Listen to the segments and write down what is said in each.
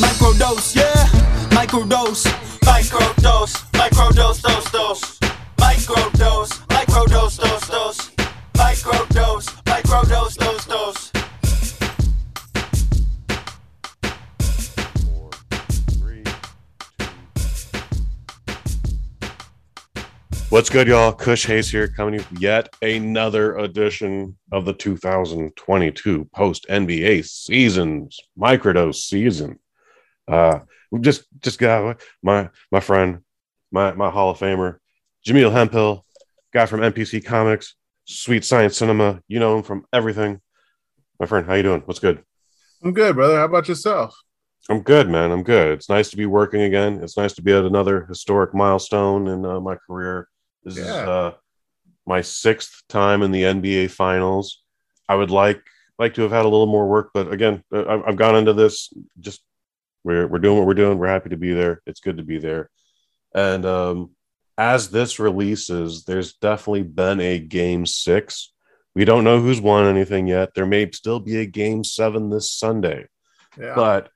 Microdose, yeah. Microdose. Microdose. Microdose, dose, dose. Microdose. Microdose, dose, dose. Microdose. Microdose, dose, dose. What's good, y'all? Kush Hayes here, coming to yet another edition of the 2022 post NBA seasons, microdose season. Uh, just just got my my friend, my my Hall of Famer, Jameel Hemphill, guy from NPC Comics, Sweet Science Cinema. You know him from everything. My friend, how you doing? What's good? I'm good, brother. How about yourself? I'm good, man. I'm good. It's nice to be working again. It's nice to be at another historic milestone in uh, my career. This is uh, my sixth time in the NBA Finals. I would like like to have had a little more work, but again, uh, I've, I've gone into this just we're we're doing what we're doing. We're happy to be there. It's good to be there. And um, as this releases, there's definitely been a game six. We don't know who's won anything yet. There may still be a game seven this Sunday. Yeah. But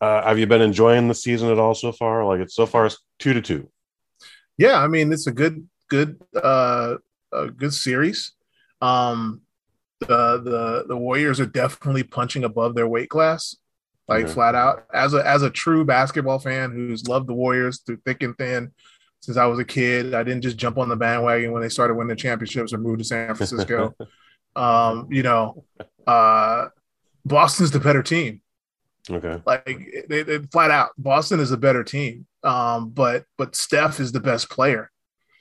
uh, have you been enjoying the season at all so far? Like it's so far it's two to two. yeah, I mean, it's a good, good, uh, a good series. Um, the the the Warriors are definitely punching above their weight class, like Mhm. flat out. As a as a true basketball fan who's loved the Warriors through thick and thin since I was a kid, I didn't just jump on the bandwagon when they started winning championships or moved to San Francisco. um, you know, uh, Boston's the better team. Okay. like they, they flat out boston is a better team um but but steph is the best player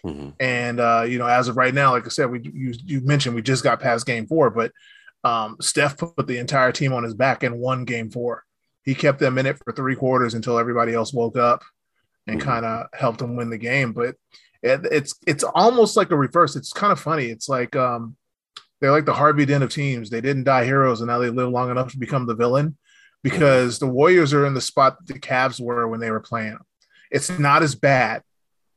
hmm and uh you know as of right now like i said we you, you mentioned we just got past game four but um steph put the entire team on his back and won game four he kept them in it for three quarters until everybody else woke up and Mhm. kind of helped them win the game but it, it's it's almost like a reverse it's kind of funny it's like um they're like the harvey dent of teams they didn't die heroes and now they live long enough to become the villain because the Warriors are in the spot that the Cavs were when they were playing. It's not as bad.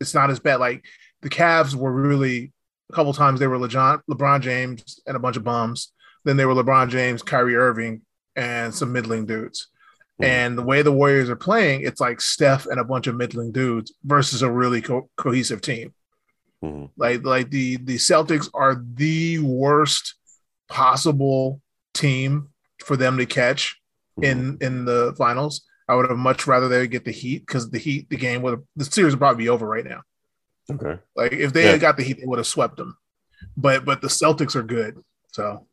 It's not as bad. Like the Cavs were really a couple times they were LeBron, LeBron James and a bunch of bums. Then they were LeBron James, Kyrie Irving, and some middling dudes. And the way the Warriors are playing, it's like Steph and a bunch of middling dudes versus a really co- cohesive team. hmm Like like the the Celtics are the worst possible team for them to catch in in the finals. I would have much rather they get the Heat because the Heat, the game would the series would probably be over right now. Okay. Like if they Yeah. had got the Heat, they would have swept them. But but the Celtics are good. So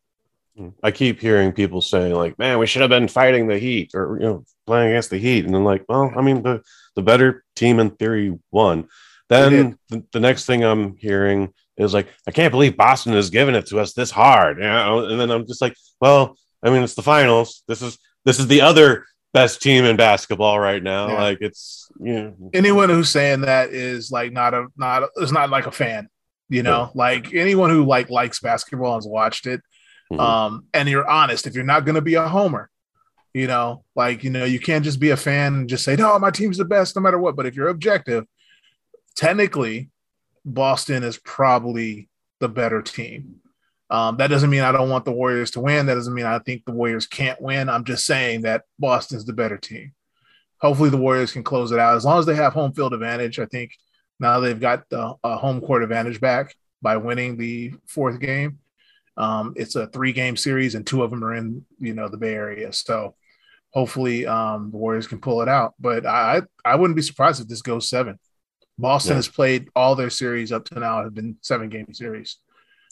I keep hearing people saying like, "Man, we should have been fighting the Heat or you know playing against the Heat," and then like, well, I mean, the the better team in theory won. Then the, the next thing I'm hearing is like, "I can't believe Boston is giving it to us this hard," you know? and then I'm just like, "Well, I mean, it's the finals. This is this is the other best team in basketball right now. Yeah. Like it's you know, anyone who's saying that is like not a not is not like a fan. You know, like anyone who like likes basketball and has watched it, Mhm. um, and you're honest, if you're not going to be a homer, you know, like you know, you can't just be a fan and just say, "No, my team's the best, no matter what." But if you're objective, technically, Boston is probably the better team. Um, that doesn't mean I don't want the Warriors to win. That doesn't mean I think the Warriors can't win. I'm just saying that Boston's the better team. Hopefully, the Warriors can close it out as long as they have home field advantage. I think now they've got the uh, home court advantage back by winning the fourth game. Um, it's a three game series, and two of them are in you know the Bay Area. So hopefully, um, the Warriors can pull it out. But I I wouldn't be surprised if this goes seven. Boston Yeah. has played all their series up to now have been seven game series.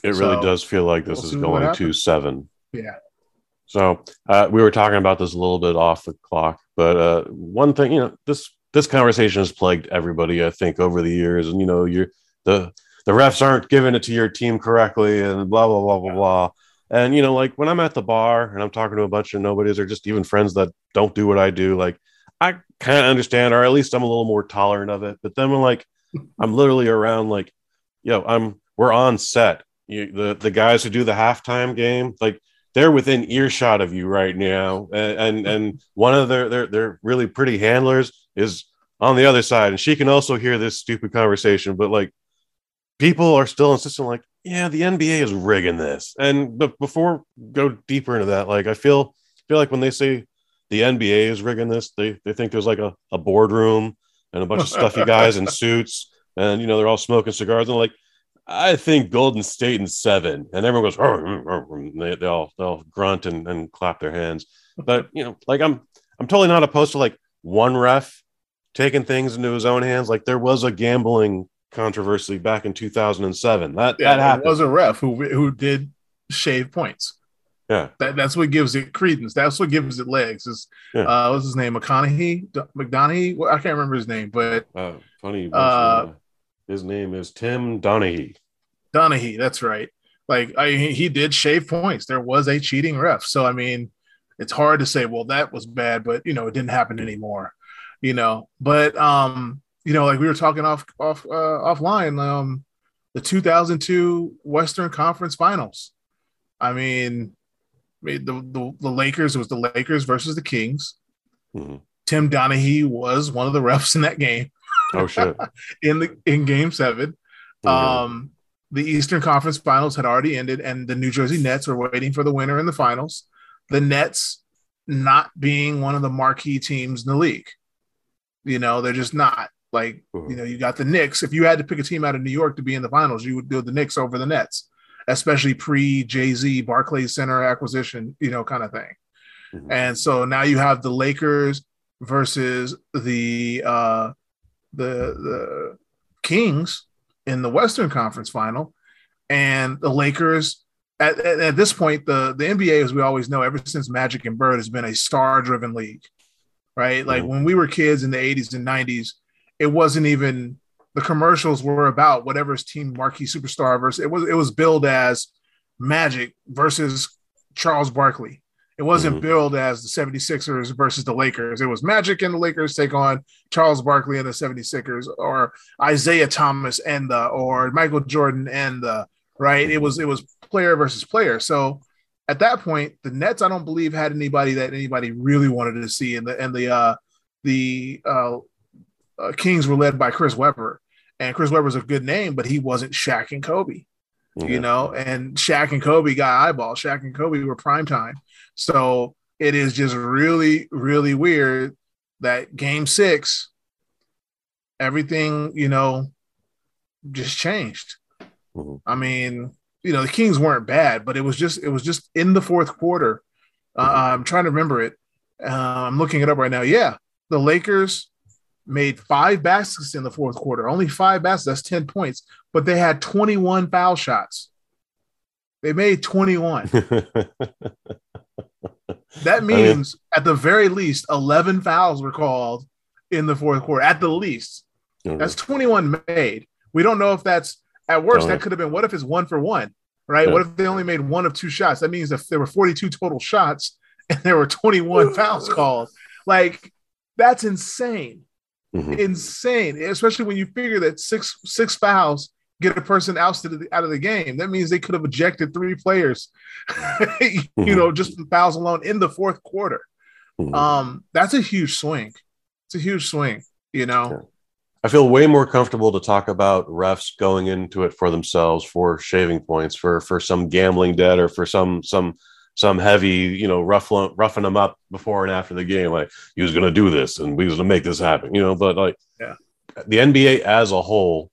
it really does feel like this we'll is going to seven. Yeah. So uh, we were talking about this a little bit off the clock, but uh, one thing, you know, this this conversation has plagued everybody, I think, over the years, and you know, you're the the refs aren't giving it to your team correctly, and blah blah blah blah blah. And you know, like when I'm at the bar and I'm talking to a bunch of nobodies or just even friends that don't do what I do, like I kind of understand, or at least I'm a little more tolerant of it. But then when like I'm literally around, like, yo, I'm we're on set. You, the the guys who do the halftime game, like they're within earshot of you right now, and and, and one of their, their their really pretty handlers is on the other side, and she can also hear this stupid conversation. But like, people are still insisting, like, yeah, the NBA is rigging this. And but before go deeper into that, like, I feel feel like when they say the NBA is rigging this. They they think there's like a, a boardroom and a bunch of stuffy guys in suits, and you know they're all smoking cigars and like. I think Golden State in seven, and everyone goes. "Arr, arr, arr," and They, they all they all grunt and, and clap their hands. But you know, like I'm I'm totally not opposed to like one ref taking things into his own hands. Like there was a gambling controversy back in 2007. That Yeah, that happened. Was a ref who who did shave points. yeah, That, that's what gives it credence. That's what gives it legs. Is Yeah. uh, what's his name? McConaughey, McDonaghy. Well, I can't remember his name, but uh, funny. Uh, his name is Tim Donaghy. Donaghy. That's right. Like I, he did shave points. There was a cheating ref. So I mean, it's hard to say. Well, that was bad, but you know, it didn't happen anymore. You know, but um, you know, like we were talking off off uh, offline. Um, the 2002 Western Conference Finals. I mean, the, the the Lakers it was the Lakers versus the Kings. Mhm. Tim Donaghy was one of the refs in that game Oh shit. in the in Game Seven. Mhm. Um, the Eastern Conference Finals had already ended, and the New Jersey Nets were waiting for the winner in the finals. The Nets, not being one of the marquee teams in the league, you know, they're just not. Like, you know, you got the Knicks. If you had to pick a team out of New York to be in the finals, you would do the Knicks over the Nets, especially pre Jay Z Barclays Center acquisition, you know, kind of thing. Mhm. And so now you have the Lakers versus the uh the the Kings in the Western Conference final. And the Lakers at, at, at this point, the, the NBA, as we always know, ever since Magic and Bird has been a star driven league. Right. Like Mhm. when we were kids in the 80s and 90s, it wasn't even the commercials were about whatever's team marquee superstar versus it was it was billed as Magic versus Charles Barkley. It wasn't Mhm. billed as the 76ers versus the Lakers. It was Magic and the Lakers take on Charles Barkley and the 76ers or Isiah Thomas and the or Michael Jordan and the right. It was it was player versus player. So at that point, the Nets I don't believe had anybody that anybody really wanted to see and the and the uh the uh, uh Kings were led by Chris Webber. And Chris Webber's a good name, but he wasn't Shaq and Kobe Yeah. you know, and Shaq and Kobe got eyeball. Shaq and Kobe were prime time. So it is just really, really weird that game six, everything, you know, just changed. Mhm. I mean, you know, the Kings weren't bad, but it was just, it was just in the fourth quarter. Uh, Mhm. I'm trying to remember it. Uh, I'm looking it up right now. Yeah. The Lakers made five baskets in the fourth quarter, only five baskets. That's 10 points, but they had 21 foul shots. They made 21. That mean- means at the very least, 11 fouls were called in the fourth quarter, at the least. That's 21 made. We don't know if that's at worst, that could have been what if it's one for one, right? Yeah. What if they only made one of two shots? That means if there were 42 total shots and there were 21 fouls called. Like, that's insane. Mhm. Insane. Especially when you figure that six six fouls get a person ousted out of the game. That means they could have ejected three players, you know, just from fouls alone in the fourth quarter. Mhm. Um, that's a huge swing. It's a huge swing, you know. I feel way more comfortable to talk about refs going into it for themselves for shaving points for for some gambling debt or for some some some heavy you know ruffling roughing them up before and after the game like he was going to do this and we was going to make this happen you know but like Yeah. the NBA as a whole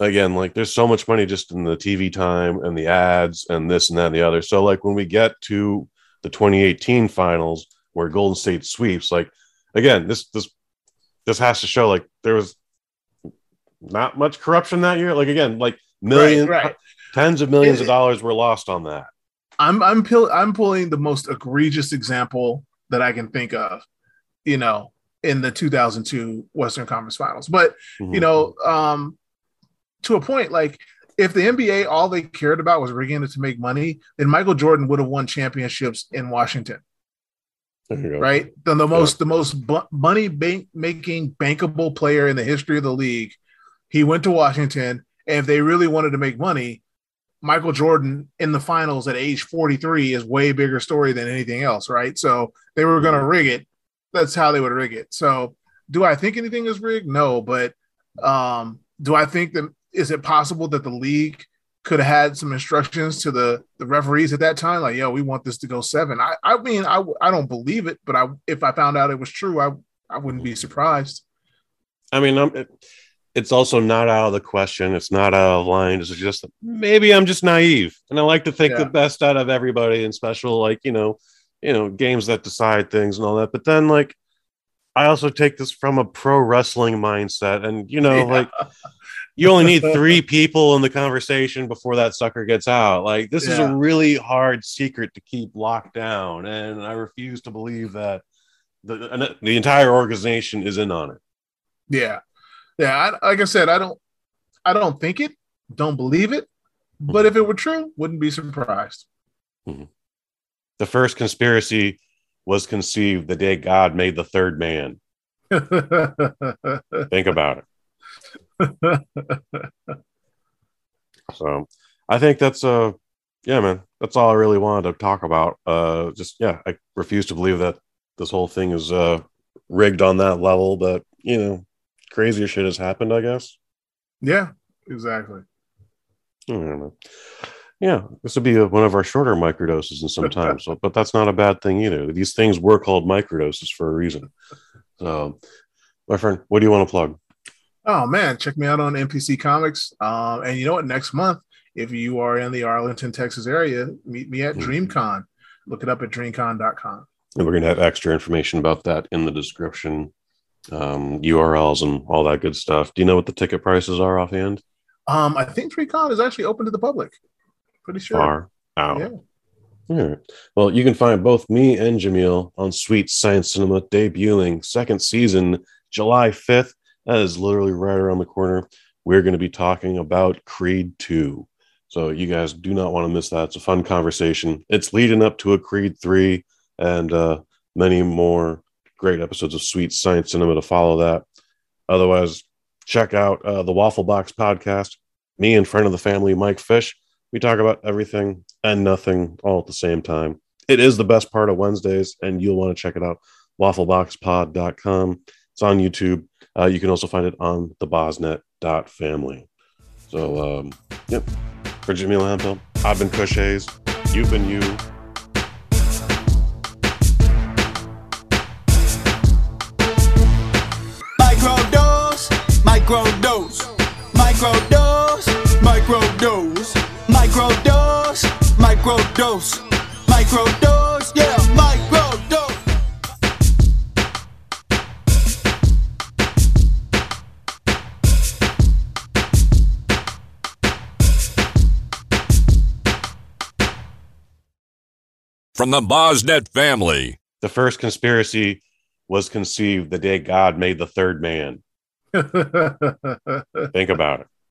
again like there's so much money just in the TV time and the ads and this and that and the other so like when we get to the 2018 finals where Golden State sweeps like again this this this has to show like there was not much corruption that year. Like again, like millions, Right, right. tens of millions of dollars were lost on that. I'm I'm pill- I'm pulling the most egregious example that I can think of, you know, in the 2002 Western Conference Finals. But Mhm. you know, um, to a point, like if the NBA all they cared about was rigging it to make money, then Michael Jordan would have won championships in Washington, There you go. right? Then the most the most bu- money bank- making bankable player in the history of the league, he went to Washington, and if they really wanted to make money. Michael Jordan in the finals at age 43 is way bigger story than anything else, right? So they were going to rig it. That's how they would rig it. So do I think anything is rigged? No, but um, do I think that is it possible that the league could have had some instructions to the the referees at that time, like, "Yo, we want this to go seven. I I mean, I I don't believe it, but I if I found out it was true, I I wouldn't be surprised. I mean, I'm, it, it's also not out of the question. It's not out of line. It's just maybe I'm just naive, and I like to think Yeah. the best out of everybody, and special like you know, you know, games that decide things and all that. But then like, I also take this from a pro wrestling mindset, and you know, Yeah. like you only need three people in the conversation before that sucker gets out. Like this is a really hard secret to keep locked down, and I refuse to believe that the the entire organization is in on it. Yeah, yeah. I, like I said, I don't I don't think it, don't believe it, but if it were true, wouldn't be surprised. The first conspiracy was conceived the day God made the third man. Think about it. So I think that's uh yeah, man. That's all I really wanted to talk about. Uh just yeah, I refuse to believe that this whole thing is uh rigged on that level, but you know, crazier shit has happened, I guess. yeah, exactly. Know. Yeah, this would be a, one of our shorter microdoses in some time. So, but that's not a bad thing either. These things were called microdoses for a reason. So, my friend, what do you want to plug? Oh man, check me out on NPC Comics. Um, and you know what? Next month, if you are in the Arlington, Texas area, meet me at Mhm. DreamCon. Look it up at dreamcon.com. And we're going to have extra information about that in the description, um, URLs, and all that good stuff. Do you know what the ticket prices are offhand? Um, I think DreamCon is actually open to the public. Pretty sure. Far out. Yeah. All right. Well, you can find both me and Jamil on Sweet Science Cinema debuting second season July 5th. That is literally right around the corner. We're going to be talking about Creed 2. So you guys do not want to miss that. It's a fun conversation. It's leading up to a Creed 3 and uh, many more great episodes of Sweet Science Cinema to follow that. Otherwise, check out uh, the Waffle Box podcast. Me and friend of the family, Mike Fish. We talk about everything and nothing all at the same time. It is the best part of Wednesdays, and you'll want to check it out. Waffleboxpod.com. It's on YouTube. Uh, you can also find it on the Bosnet.family. So, um, yep. For Jimmy Hempel, I've been Kush Hayes. You've been you. Microdose, microdose, microdose, microdose, microdose, microdose, yeah, microdose. From the Bosnet family. The first conspiracy was conceived the day God made the third man. Think about it.